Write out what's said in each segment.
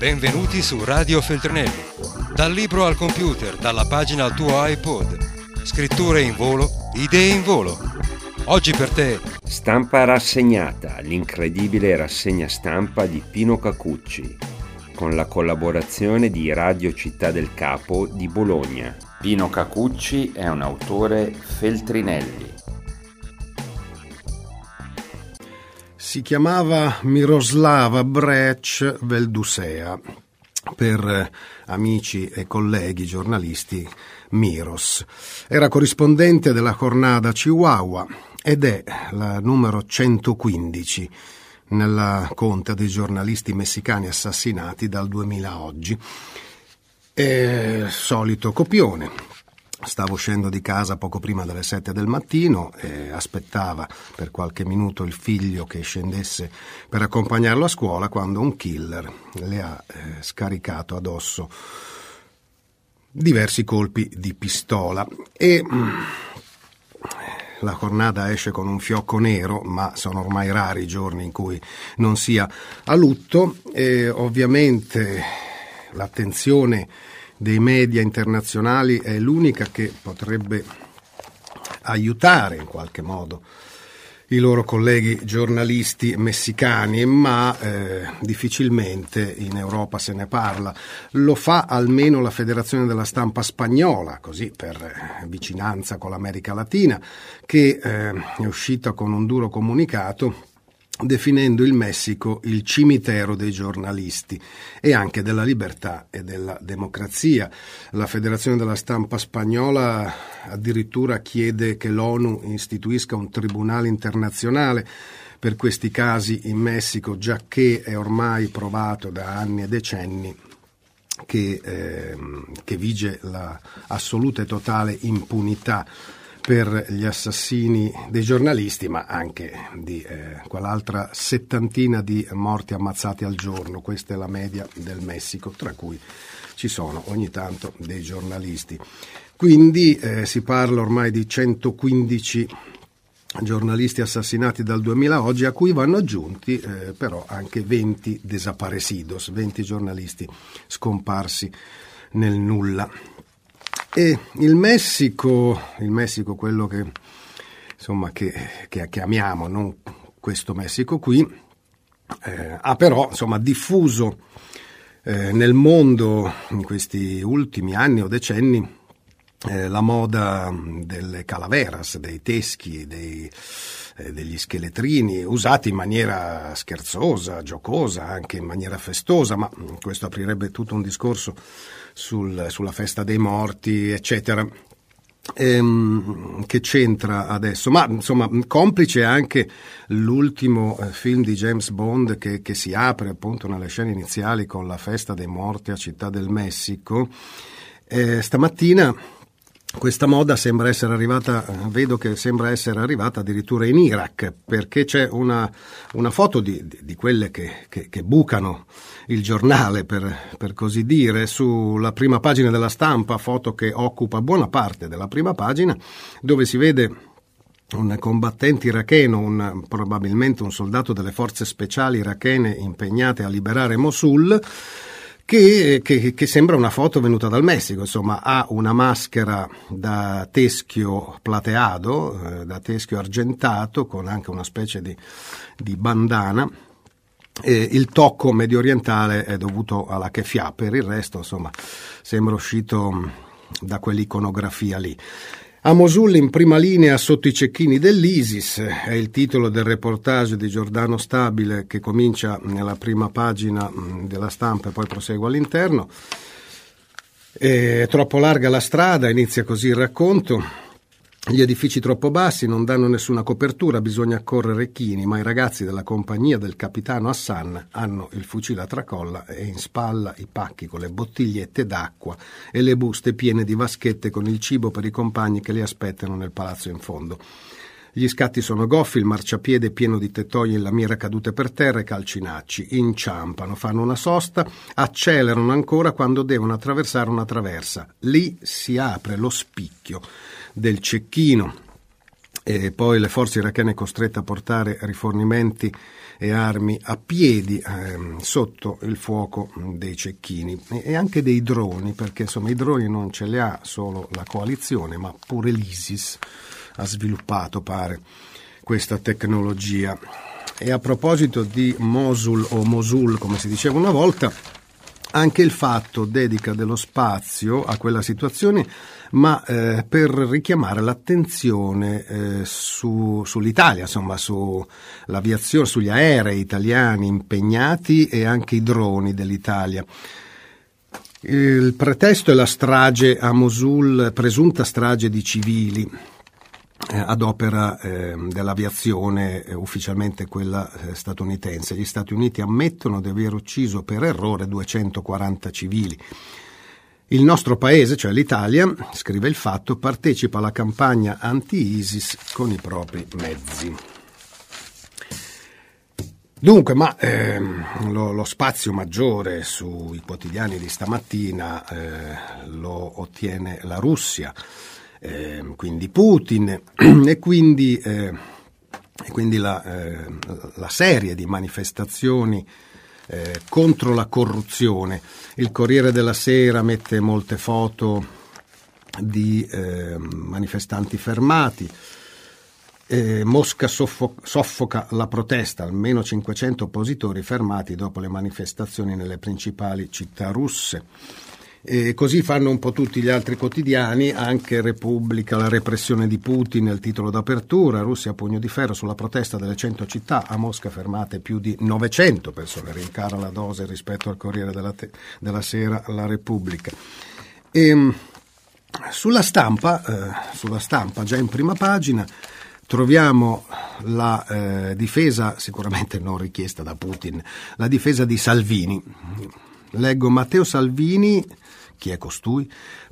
Benvenuti su Radio Feltrinelli. Dal libro al computer, dalla pagina al tuo iPod. Scritture in volo, idee in volo. Oggi per te. Stampa rassegnata, l'incredibile rassegna stampa di Pino Cacucci, con la collaborazione di Radio Città del Capo di Bologna. Pino Cacucci è un autore Feltrinelli. Si chiamava Miroslava Brec Veldusea, per eh, amici e colleghi giornalisti Miros. Era corrispondente della Cornada Chihuahua ed è la numero 115 nella conta dei giornalisti messicani assassinati dal 2000 a oggi. È solito copione, Stavo uscendo di casa poco prima delle sette del mattino e aspettava per qualche minuto il figlio che scendesse per accompagnarlo a scuola quando un killer le ha eh, scaricato addosso diversi colpi di pistola. E mm, la cornada esce con un fiocco nero, ma sono ormai rari i giorni in cui non sia a lutto. E ovviamente l'attenzione dei media internazionali è l'unica che potrebbe aiutare in qualche modo i loro colleghi giornalisti messicani, ma eh, difficilmente in Europa se ne parla. Lo fa almeno la Federazione della Stampa Spagnola, così per eh, vicinanza con l'America Latina, che eh, è uscita con un duro comunicato definendo il Messico il cimitero dei giornalisti e anche della libertà e della democrazia. La Federazione della Stampa Spagnola addirittura chiede che l'ONU istituisca un tribunale internazionale per questi casi in Messico, giacché è ormai provato da anni e decenni che, eh, che vige l'assoluta e totale impunità per gli assassini dei giornalisti, ma anche di eh, quell'altra settantina di morti ammazzati al giorno. Questa è la media del Messico, tra cui ci sono ogni tanto dei giornalisti. Quindi eh, si parla ormai di 115 giornalisti assassinati dal 2000 a oggi, a cui vanno aggiunti eh, però anche 20 desaparecidos, 20 giornalisti scomparsi nel nulla. E il Messico, il Messico quello che, insomma, che, che chiamiamo, non questo Messico qui, eh, ha però insomma, diffuso eh, nel mondo in questi ultimi anni o decenni eh, la moda delle calaveras, dei teschi, dei, degli scheletrini, usati in maniera scherzosa, giocosa, anche in maniera festosa, ma questo aprirebbe tutto un discorso sul, sulla festa dei morti, eccetera. Ehm, che c'entra adesso? Ma insomma, complice anche l'ultimo eh, film di James Bond che, che, si apre appunto nelle scene iniziali con la festa dei morti a Città del Messico. Eh, stamattina questa moda sembra essere arrivata, vedo che sembra essere arrivata addirittura in Iraq, perché c'è una, una foto di, di, quelle che, che, che, bucano il giornale, per, per, così dire, sulla prima pagina della stampa, foto che occupa buona parte della prima pagina, dove si vede un combattente iracheno, un, probabilmente un soldato delle forze speciali irachene impegnate a liberare Mosul, che, che, che, sembra una foto venuta dal Messico, insomma ha una maschera da teschio plateado, eh, da teschio argentato, con anche una specie di, di bandana. E il tocco medio orientale è dovuto alla kefia, per il resto insomma sembra uscito mm, da quell'iconografia lì. A Mosul in prima linea sotto i cecchini dell'ISIS è il titolo del reportage di Giordano Stabile che comincia nella prima pagina mm, della stampa e poi prosegue all'interno. È troppo larga la strada, inizia così il racconto. Gli edifici troppo bassi non danno nessuna copertura, bisogna correre chini, ma i ragazzi della compagnia del capitano Hassan hanno il fucile a tracolla e in spalla i pacchi con le bottigliette d'acqua e le buste piene di vaschette con il cibo per i compagni che li aspettano nel palazzo in fondo. Gli scatti sono goffi, il marciapiede pieno di tettoie in lamiera cadute per terra e calcinacci. Inciampano, fanno una sosta, accelerano ancora quando devono attraversare una traversa. Lì si apre lo spicchio del cecchino e poi le forze irachene costrette a portare rifornimenti e armi a piedi eh, sotto il fuoco dei cecchini e, e, anche dei droni, perché insomma i droni non ce li ha solo la coalizione, ma pure l'ISIS ha sviluppato, pare, questa tecnologia. E a proposito di Mosul o Mosul, come si diceva una volta, anche il fatto dedica dello spazio a quella situazione, ma eh, per richiamare l'attenzione eh, su, sull'Italia, insomma, sull'aviazione, sugli aerei italiani impegnati e anche i droni dell'Italia. Il pretesto è la strage a Mosul, presunta strage di civili ad opera eh, dell'aviazione, eh, ufficialmente quella eh, statunitense. Gli Stati Uniti ammettono di aver ucciso per errore 240 civili. Il nostro paese, cioè l'Italia, scrive il fatto, partecipa alla campagna anti-ISIS con i propri mezzi. Dunque, ma ehm, lo, lo, spazio maggiore sui quotidiani di stamattina eh, lo ottiene la Russia eh, quindi Putin e quindi, eh, e quindi la, eh, la, serie di manifestazioni eh, contro la corruzione. Il Corriere della Sera mette molte foto di ehm, manifestanti fermati. Eh, Mosca soffo- soffoca la protesta, almeno 500 oppositori fermati dopo le manifestazioni nelle principali città russe. E così fanno un po' tutti gli altri quotidiani, anche Repubblica, la repressione di Putin, il titolo d'apertura, Russia a pugno di ferro sulla protesta delle 100 città, a Mosca fermate più di 900 persone, rincara la dose rispetto al Corriere della, te- della Sera, la Repubblica. E, ehm, sulla stampa, eh, sulla stampa, già in prima pagina, troviamo la eh, difesa, sicuramente non richiesta da Putin, la difesa di Salvini. Leggo Matteo Salvini chi è costui,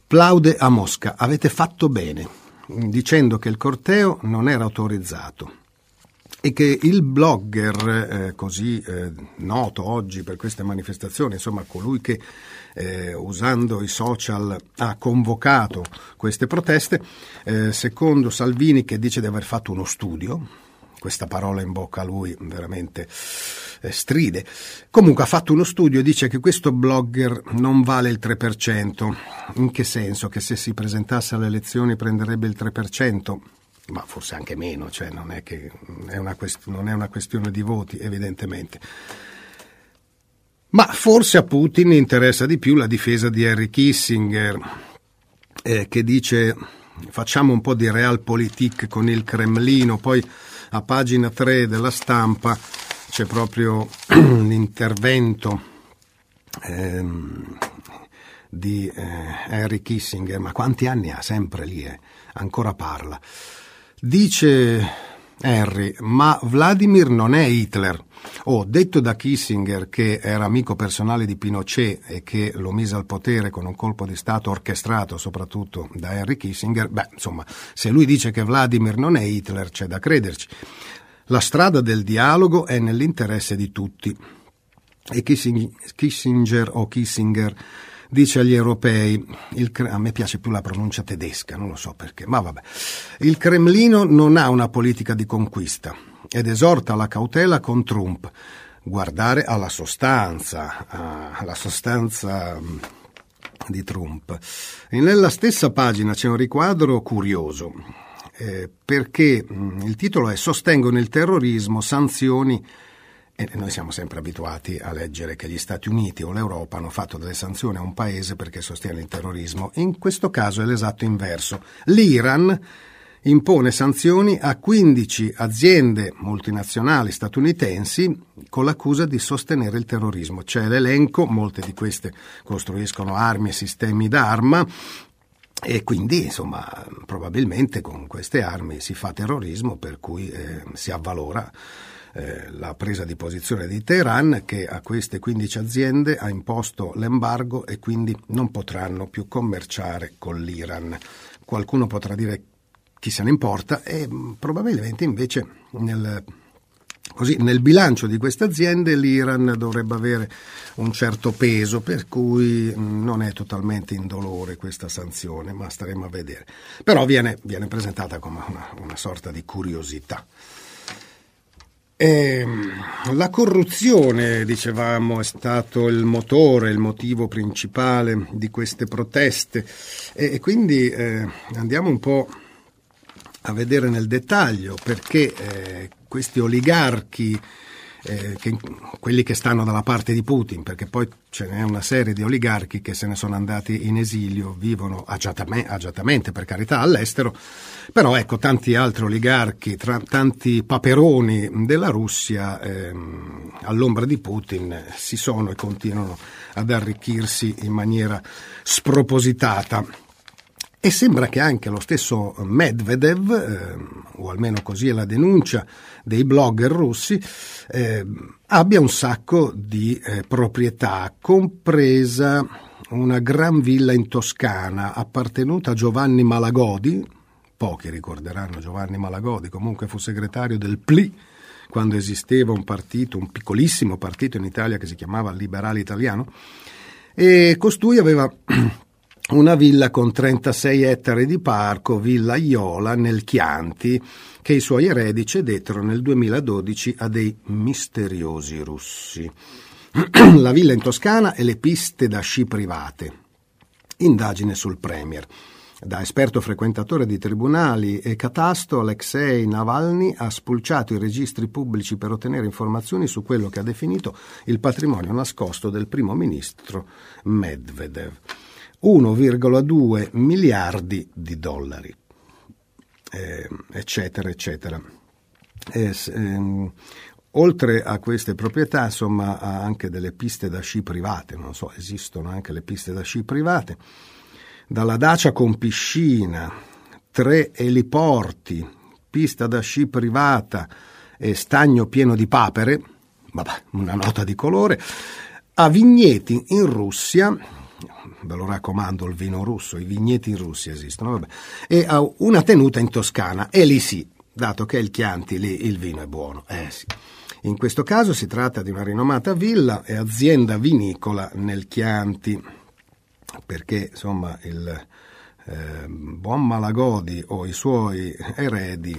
plaude a Mosca, avete fatto bene, dicendo che il corteo non era autorizzato e che il blogger eh, così eh, noto oggi per queste manifestazioni, insomma colui che eh, usando i social ha convocato queste proteste, eh, secondo Salvini che dice di aver fatto uno studio, questa parola in bocca a lui veramente eh, stride. Comunque ha fatto uno studio e dice che questo blogger non vale il 3%. In che senso? Che se si presentasse alle elezioni prenderebbe il 3%? Ma forse anche meno, cioè non è, che è una quest- non è una questione di voti, evidentemente. Ma forse a Putin interessa di più la difesa di Henry Kissinger, eh, che dice facciamo un po' di realpolitik con il Cremlino, poi a pagina 3 della stampa c'è proprio l'intervento ehm, di eh, Henry Kissinger, ma quanti anni ha? Sempre lì, eh? ancora parla. Dice Henry, ma Vladimir non è Hitler. Oh, detto da Kissinger che era amico personale di Pinochet e che lo mise al potere con un colpo di Stato orchestrato soprattutto da Henry Kissinger, beh, insomma, se lui dice che Vladimir non è Hitler, c'è da crederci. La strada del dialogo è nell'interesse di tutti. E Kissinger o Kissinger dice agli europei, il, a me piace più la pronuncia tedesca, non lo so perché, ma vabbè, il Cremlino non ha una politica di conquista ed esorta alla cautela con Trump, guardare alla sostanza, alla sostanza di Trump. E nella stessa pagina c'è un riquadro curioso eh, perché il titolo è Sostengono il terrorismo, sanzioni e noi siamo sempre abituati a leggere che gli Stati Uniti o l'Europa hanno fatto delle sanzioni a un paese perché sostiene il terrorismo. In questo caso è l'esatto inverso. L'Iran impone sanzioni a 15 aziende multinazionali statunitensi con l'accusa di sostenere il terrorismo. C'è l'elenco, molte di queste costruiscono armi e sistemi d'arma, e quindi, insomma, probabilmente con queste armi si fa terrorismo, per cui eh, si avvalora eh, la presa di posizione di Teheran che a queste 15 aziende ha imposto l'embargo e quindi non potranno più commerciare con l'Iran. Qualcuno potrà dire chi se ne importa e probabilmente invece nel Così nel bilancio di queste aziende l'Iran dovrebbe avere un certo peso, per cui mm, non è totalmente indolore questa sanzione, ma staremo a vedere. Però viene, viene presentata come una, una sorta di curiosità. E ehm, la corruzione, dicevamo, è stato il motore, il motivo principale di queste proteste. E, quindi eh, andiamo un po' a vedere nel dettaglio perché eh, questi oligarchi eh, che, quelli che stanno dalla parte di Putin, perché poi ce n'è una serie di oligarchi che se ne sono andati in esilio, vivono agiatamente, agiatamente per carità all'estero, però ecco tanti altri oligarchi, tra, tanti paperoni della Russia ehm, all'ombra di Putin si sono e continuano ad arricchirsi in maniera spropositata. E sembra che anche lo stesso Medvedev, eh, o almeno così è la denuncia dei blogger russi, eh, abbia un sacco di eh, proprietà, compresa una gran villa in Toscana appartenuta a Giovanni Malagodi, pochi ricorderanno Giovanni Malagodi, comunque fu segretario del PLI quando esisteva un partito, un piccolissimo partito in Italia che si chiamava Liberale Italiano, e costui aveva una villa con 36 ettari di parco, Villa Iola, nel Chianti, che i suoi eredi cedettero nel 2012 a dei misteriosi russi. La villa in Toscana e le piste da sci private. Indagine sul Premier. Da esperto frequentatore di tribunali e catasto, Alexei Navalny ha spulciato i registri pubblici per ottenere informazioni su quello che ha definito il patrimonio nascosto del primo ministro Medvedev. 1,2 miliardi di dollari, eh, eccetera, eccetera. Eh, ehm, oltre a queste proprietà, insomma, ha anche delle piste da sci private, non so, esistono anche le piste da sci private, dalla dacia con piscina, tre eliporti, pista da sci privata e stagno pieno di papere, vabbè, una nota di colore, a vigneti in Russia ve lo raccomando, il vino russo, i vigneti in Russia esistono, vabbè, e ha una tenuta in Toscana, e lì sì, dato che è il Chianti, lì il vino è buono, eh sì. In questo caso si tratta di una rinomata villa e azienda vinicola nel Chianti, perché insomma il eh, buon Malagodi o i suoi eredi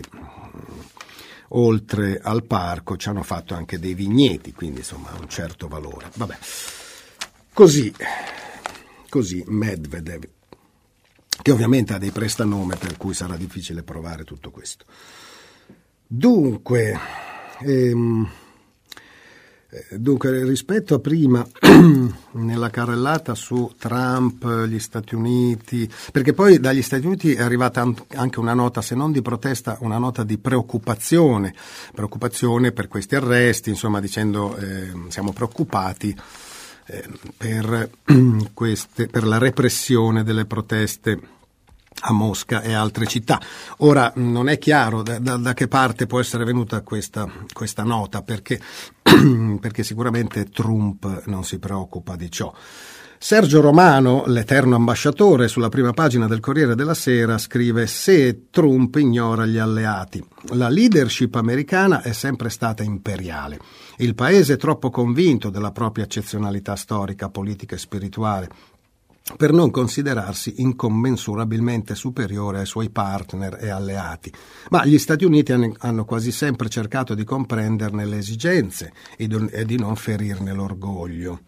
oltre al parco ci hanno fatto anche dei vigneti, quindi insomma un certo valore. Vabbè. Così Così Medvedev, che ovviamente ha dei prestanome per cui sarà difficile provare tutto questo. Dunque, ehm, eh, Dunque, rispetto a prima, nella carrellata su Trump, gli Stati Uniti, perché poi dagli Stati Uniti è arrivata anche una nota, se non di protesta, una nota di preoccupazione, preoccupazione per questi arresti, insomma dicendo eh, siamo preoccupati per, queste, per la repressione delle proteste a Mosca e altre città. Ora non è chiaro da, da, da che parte può essere venuta questa, questa nota, perché, perché sicuramente Trump non si preoccupa di ciò. Sergio Romano, l'eterno ambasciatore, sulla prima pagina del Corriere della Sera scrive se Trump ignora gli alleati. La leadership americana è sempre stata imperiale. Il paese è troppo convinto della propria eccezionalità storica, politica e spirituale per non considerarsi incommensurabilmente superiore ai suoi partner e alleati. Ma gli Stati Uniti hanno quasi sempre cercato di comprenderne le esigenze e di non ferirne l'orgoglio.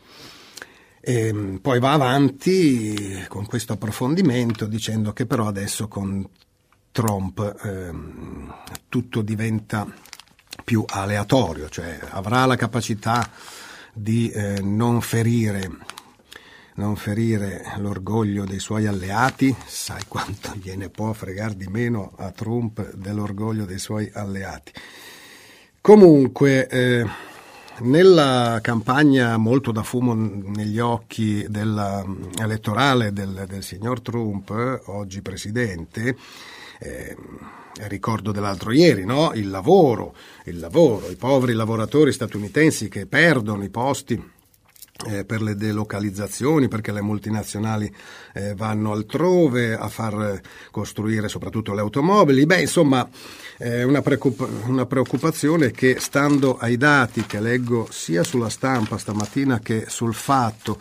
E ehm, poi va avanti con questo approfondimento dicendo che però adesso con Trump ehm, tutto diventa più aleatorio, cioè avrà la capacità di eh, non, ferire, non ferire l'orgoglio dei suoi alleati, sai quanto gliene può fregare di meno a Trump dell'orgoglio dei suoi alleati. Comunque, eh, nella campagna molto da fumo negli occhi della, elettorale del, del, signor Trump, oggi presidente, eh, ricordo dell'altro ieri, no? il lavoro, il lavoro, i poveri lavoratori statunitensi che perdono i posti eh, per le delocalizzazioni, perché le multinazionali eh, vanno altrove a far costruire soprattutto le automobili. Beh, insomma, è una, preoccup- una preoccupazione che stando ai dati che leggo sia sulla stampa stamattina che sul fatto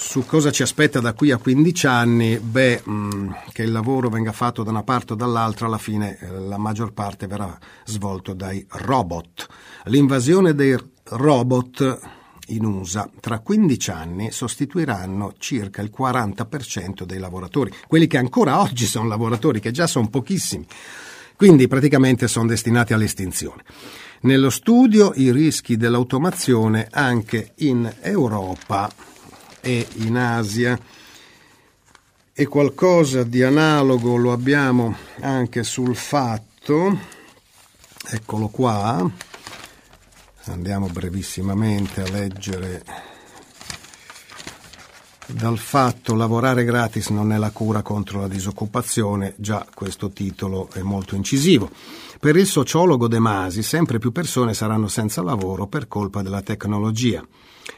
su cosa ci aspetta da qui a 15 anni, beh, mh, mm, che il lavoro venga fatto da una parte o dall'altra, alla fine eh, la maggior parte verrà svolto dai robot. L'invasione dei robot in USA tra 15 anni sostituiranno circa il 40% dei lavoratori, quelli che ancora oggi sono lavoratori, che già sono pochissimi, quindi praticamente sono destinati all'estinzione. Nello studio i rischi dell'automazione anche in Europa e in Asia e qualcosa di analogo lo abbiamo anche sul fatto, eccolo qua, Andiamo brevissimamente a leggere dal fatto lavorare gratis non è la cura contro la disoccupazione, già questo titolo è molto incisivo. Per il sociologo De Masi sempre più persone saranno senza lavoro per colpa della tecnologia.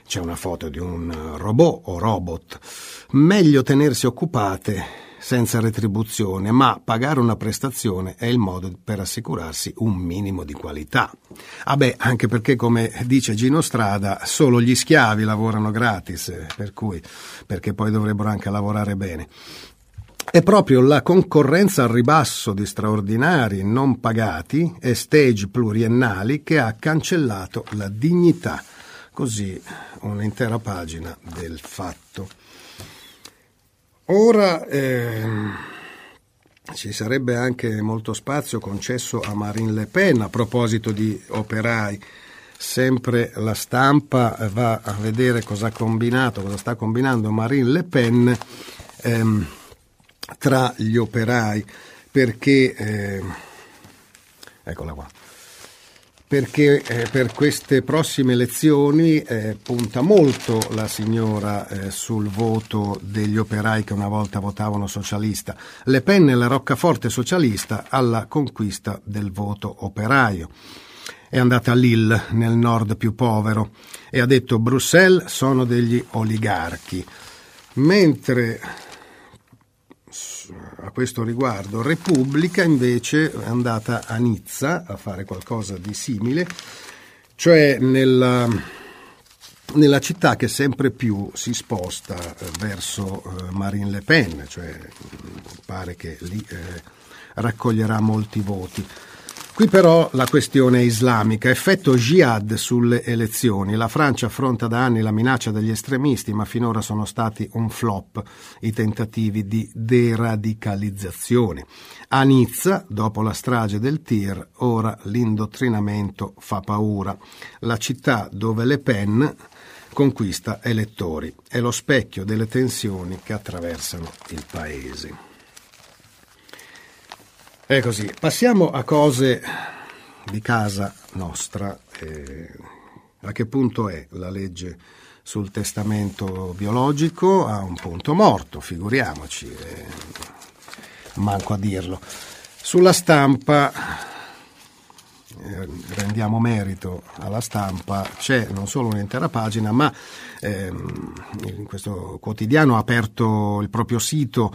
C'è una foto di un robot o robot. Meglio tenersi occupate senza retribuzione, ma pagare una prestazione è il modo per assicurarsi un minimo di qualità. Ah beh, anche perché, come dice Gino Strada, solo gli schiavi lavorano gratis, per cui, perché poi dovrebbero anche lavorare bene. È proprio la concorrenza al ribasso di straordinari non pagati e stage pluriennali che ha cancellato la dignità. Così un'intera pagina del fatto. Ora ehm, ci sarebbe anche molto spazio concesso a Marine Le Pen a proposito di operai. Sempre la stampa va a vedere cosa ha combinato, cosa sta combinando Marine Le Pen ehm, tra gli operai, perché eh, eccola qua perché eh, per queste prossime elezioni eh, punta molto la signora eh, sul voto degli operai che una volta votavano socialista. Le Pen è la roccaforte socialista alla conquista del voto operaio. È andata a Lille, nel nord più povero, e ha detto Bruxelles sono degli oligarchi. Mentre a questo riguardo. Repubblica invece è andata a Nizza a fare qualcosa di simile, cioè nella, nella città che sempre più si sposta eh, verso eh, Marine Le Pen, cioè pare che lì eh, raccoglierà molti voti. Qui però la questione islamica, effetto jihad sulle elezioni. La Francia affronta da anni la minaccia degli estremisti, ma finora sono stati un flop i tentativi di deradicalizzazione. A Nizza, dopo la strage del Tir, ora l'indottrinamento fa paura. La città dove Le Pen conquista elettori. È lo specchio delle tensioni che attraversano il paese. È così. Passiamo a cose di casa nostra. Eh, a che punto è la legge sul testamento biologico? A un punto morto, figuriamoci, eh, manco a dirlo. Sulla stampa, eh, rendiamo merito alla stampa, c'è non solo un'intera pagina, ma ehm, questo quotidiano ha aperto il proprio sito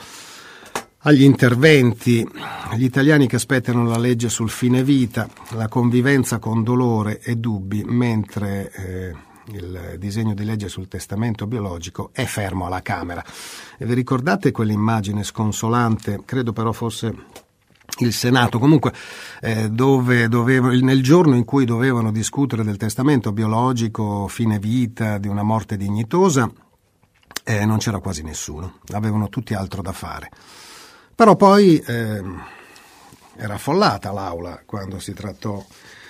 agli interventi, agli italiani che aspettano la legge sul fine vita, la convivenza con dolore e dubbi, mentre eh, il disegno di legge sul testamento biologico è fermo alla Camera. E vi ricordate quell'immagine sconsolante, credo però fosse il Senato, comunque eh, dove dovevo, nel giorno in cui dovevano discutere del testamento biologico, fine vita, di una morte dignitosa, eh, non c'era quasi nessuno, avevano tutti altro da fare. Però poi eh, era affollata l'aula quando si trattò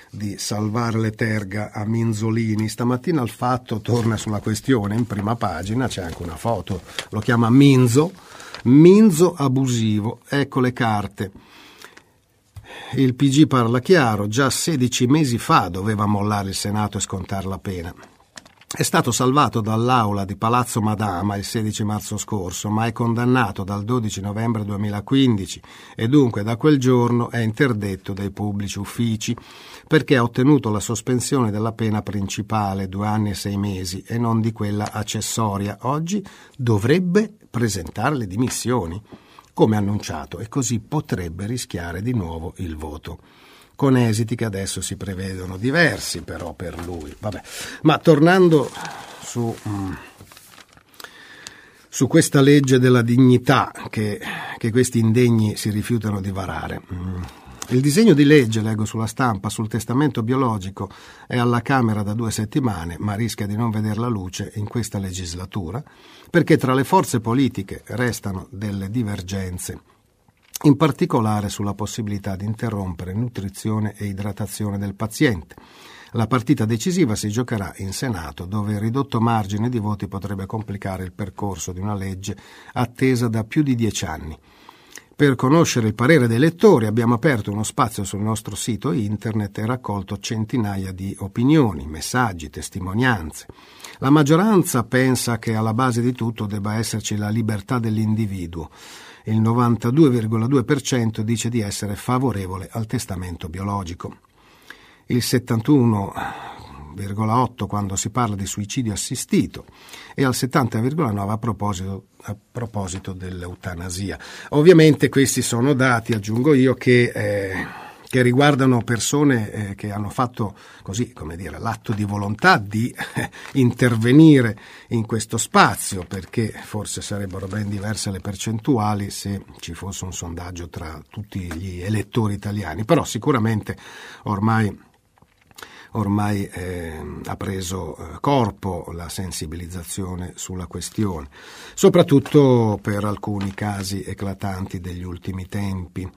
di salvare le terga a Minzolini. Stamattina il fatto torna sulla questione, in prima pagina c'è anche una foto, lo chiama Minzo, Minzo abusivo, ecco le carte. Il PG parla chiaro, già 16 mesi fa doveva mollare il Senato e scontare la pena. È stato salvato dall'aula di Palazzo Madama il 16 marzo scorso, ma è condannato dal 12 novembre 2015 e dunque da quel giorno è interdetto dai pubblici uffici perché ha ottenuto la sospensione della pena principale, due anni e sei mesi, e non di quella accessoria. Oggi dovrebbe presentare le dimissioni, come annunciato, e così potrebbe rischiare di nuovo il voto con esiti che adesso si prevedono diversi però per lui. Vabbè. Ma tornando su, mm, su, questa legge della dignità che, che, questi indegni si rifiutano di varare. Mm. Il disegno di legge, leggo sulla stampa, sul testamento biologico è alla Camera da due settimane, ma rischia di non vedere la luce in questa legislatura, perché tra le forze politiche restano delle divergenze in particolare sulla possibilità di interrompere nutrizione e idratazione del paziente. La partita decisiva si giocherà in Senato, dove il ridotto margine di voti potrebbe complicare il percorso di una legge attesa da più di dieci anni. Per conoscere il parere dei lettori abbiamo aperto uno spazio sul nostro sito internet e raccolto centinaia di opinioni, messaggi, testimonianze. La maggioranza pensa che alla base di tutto debba esserci la libertà dell'individuo il 92,2% dice di essere favorevole al testamento biologico. Il 71,8% quando si parla di suicidio assistito e al 70,9% a proposito, a proposito dell'eutanasia. Ovviamente questi sono dati, aggiungo io, che... Eh, che riguardano persone eh, che hanno fatto così, come dire, l'atto di volontà di eh, intervenire in questo spazio, perché forse sarebbero ben diverse le percentuali se ci fosse un sondaggio tra tutti gli elettori italiani, però sicuramente ormai ormai eh, ha preso eh, corpo la sensibilizzazione sulla questione, soprattutto per alcuni casi eclatanti degli ultimi tempi.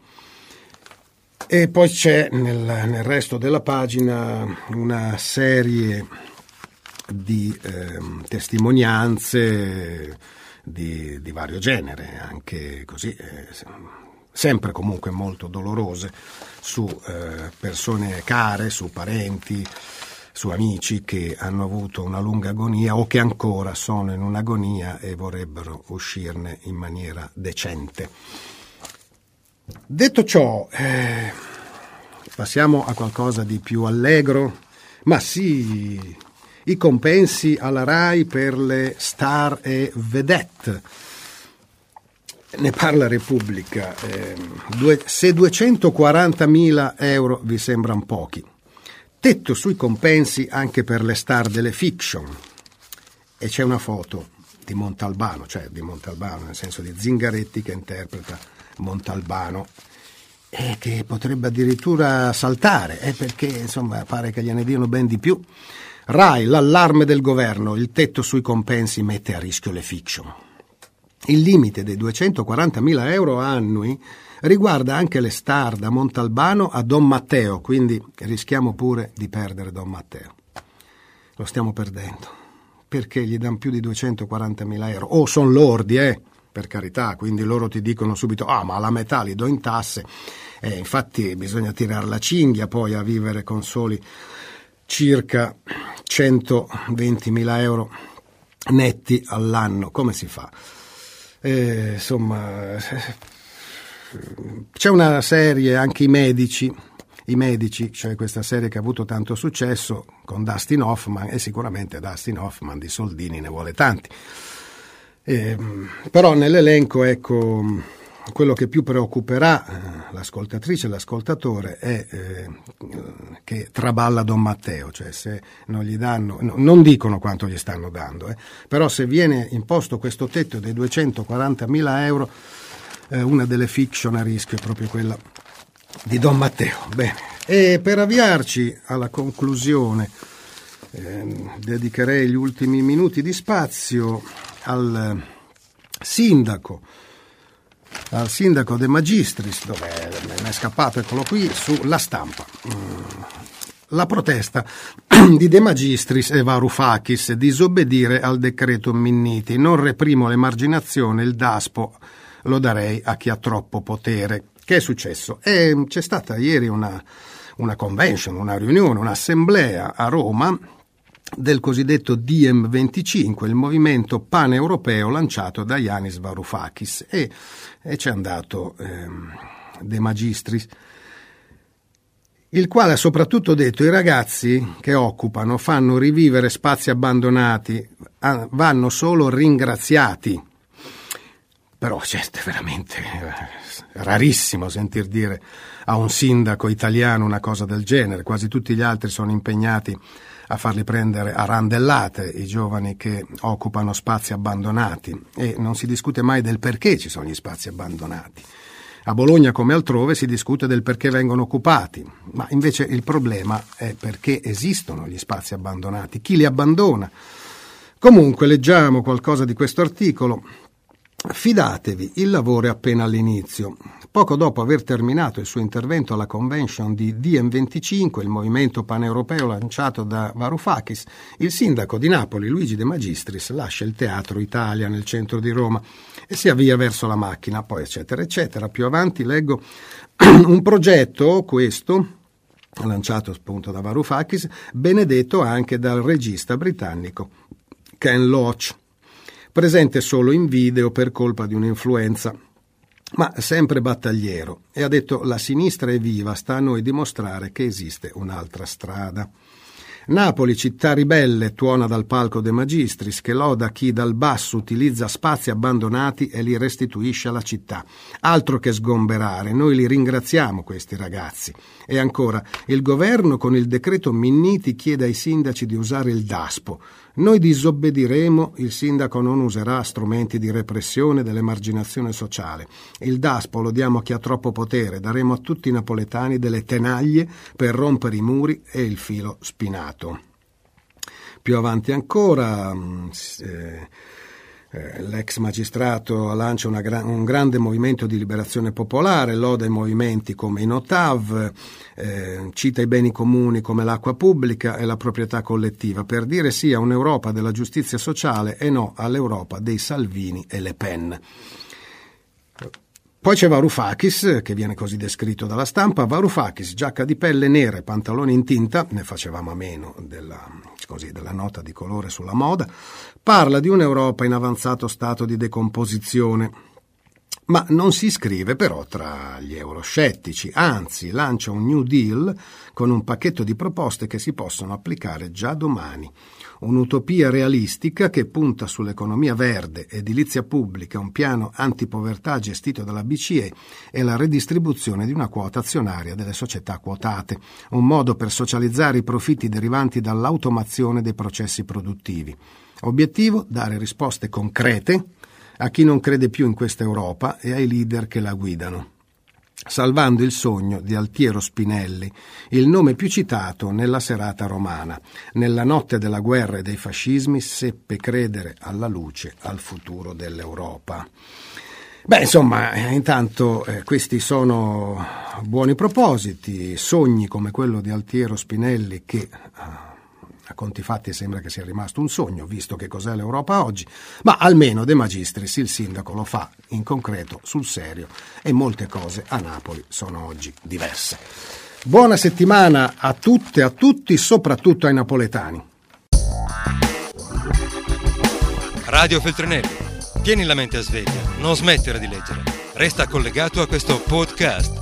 E poi c'è nel, nel resto della pagina una serie di eh, testimonianze di, di, vario genere, anche così, eh, sempre comunque molto dolorose, su eh, persone care, su parenti, su amici che hanno avuto una lunga agonia o che ancora sono in un'agonia e vorrebbero uscirne in maniera decente. Detto ciò, eh, passiamo a qualcosa di più allegro. Ma sì, i compensi alla RAI per le star e vedette. Ne parla Repubblica. Eh, due, se 240.000 euro vi sembrano pochi, tetto sui compensi anche per le star delle fiction. E c'è una foto di Montalbano, cioè di Montalbano, nel senso di Zingaretti che interpreta Montalbano e che potrebbe addirittura saltare, eh, perché insomma pare che gliene diano ben di più. RAI, l'allarme del governo, il tetto sui compensi mette a rischio le fiction. Il limite dei 240.000 euro annui riguarda anche le star da Montalbano a Don Matteo, quindi rischiamo pure di perdere Don Matteo. Lo stiamo perdendo. Perché gli danno più di 240.000 euro? Oh, sono lordi, eh! Per carità, quindi loro ti dicono subito, ah ma la metà li do in tasse, eh, infatti bisogna tirare la cinghia poi a vivere con soli circa 120.000 euro netti all'anno, come si fa? Eh, insomma, c'è una serie, anche i medici, i medici, cioè questa serie che ha avuto tanto successo con Dustin Hoffman e sicuramente Dustin Hoffman di soldini ne vuole tanti. Eh, però nell'elenco, ecco, quello che più preoccuperà eh, l'ascoltatrice e l'ascoltatore è eh, che traballa Don Matteo, cioè se non gli danno, no, non dicono quanto gli stanno dando, eh, però se viene imposto questo tetto dei 240.000 euro, eh, una delle fiction a rischio è proprio quella di Don Matteo. Bene, e per avviarci alla conclusione, ehm, dedicherei gli ultimi minuti di spazio al sindaco, al sindaco De Magistris, dove mi è scappato, eccolo qui, sulla stampa. Mm. La protesta di De Magistris e Varoufakis disobbedire al decreto Minniti. Non reprimo l'emarginazione, il DASPO lo darei a chi ha troppo potere. Che è successo? E c'è stata ieri una, una convention, una riunione, un'assemblea a Roma del cosiddetto DM25, il movimento paneuropeo lanciato da Yanis Varoufakis e, e c'è andato ehm, De Magistris il quale ha soprattutto detto i ragazzi che occupano fanno rivivere spazi abbandonati, vanno solo ringraziati. Però c'è veramente eh, rarissimo sentir dire a un sindaco italiano una cosa del genere, quasi tutti gli altri sono impegnati a farli prendere a randellate i giovani che occupano spazi abbandonati e non si discute mai del perché ci sono gli spazi abbandonati. A Bologna come altrove si discute del perché vengono occupati, ma invece il problema è perché esistono gli spazi abbandonati, chi li abbandona. Comunque leggiamo qualcosa di questo articolo. Fidatevi, il lavoro è appena all'inizio. Poco dopo aver terminato il suo intervento alla convention di DM25, il movimento paneuropeo lanciato da Varoufakis, il sindaco di Napoli, Luigi De Magistris, lascia il Teatro Italia nel centro di Roma e si avvia verso la macchina, poi eccetera eccetera. Più avanti leggo un progetto, questo, lanciato appunto da Varoufakis, benedetto anche dal regista britannico Ken Loach, presente solo in video per colpa di un'influenza ma sempre battagliero, e ha detto la sinistra è viva, sta a noi dimostrare che esiste un'altra strada. Napoli, città ribelle, tuona dal palco De Magistris, che loda chi dal basso utilizza spazi abbandonati e li restituisce alla città. Altro che sgomberare, noi li ringraziamo questi ragazzi. E ancora, il governo con il decreto Minniti chiede ai sindaci di usare il DASPO. Noi disobbediremo, il sindaco non userà strumenti di repressione dell'emarginazione sociale. Il DASPO lo diamo a chi ha troppo potere, daremo a tutti i napoletani delle tenaglie per rompere i muri e il filo spinato. Più avanti ancora, mm, eh, eh, l'ex magistrato lancia gra- un grande movimento di liberazione popolare, loda i movimenti come i Notav, eh, cita i beni comuni come l'acqua pubblica e la proprietà collettiva, per dire sì a un'Europa della giustizia sociale e no all'Europa dei Salvini e Le Pen. Poi c'è Varoufakis, che viene così descritto dalla stampa. Varoufakis, giacca di pelle nera e pantaloni in tinta, ne facevamo a meno della, così, della nota di colore sulla moda, parla di un'Europa in avanzato stato di decomposizione. Ma non si iscrive però tra gli euroscettici, anzi lancia un New Deal con un pacchetto di proposte che si possono applicare già domani un'utopia realistica che punta sull'economia verde, edilizia pubblica, un piano antipovertà gestito dalla BCE e la redistribuzione di una quota azionaria delle società quotate, un modo per socializzare i profitti derivanti dall'automazione dei processi produttivi. Obiettivo? Dare risposte concrete a chi non crede più in questa Europa e ai leader che la guidano salvando il sogno di Altiero Spinelli, il nome più citato nella serata romana. Nella notte della guerra e dei fascismi seppe credere alla luce, al futuro dell'Europa. Beh, insomma, intanto eh, questi sono buoni propositi, sogni come quello di Altiero Spinelli che... A conti fatti sembra che sia rimasto un sogno, visto che cos'è l'Europa oggi, ma almeno De Magistris il sindaco lo fa in concreto, sul serio, e molte cose a Napoli sono oggi diverse. Buona settimana a tutte e a tutti, soprattutto ai napoletani. Radio Feltrinelli, tieni la mente a sveglia, non smettere di leggere. Resta collegato a questo podcast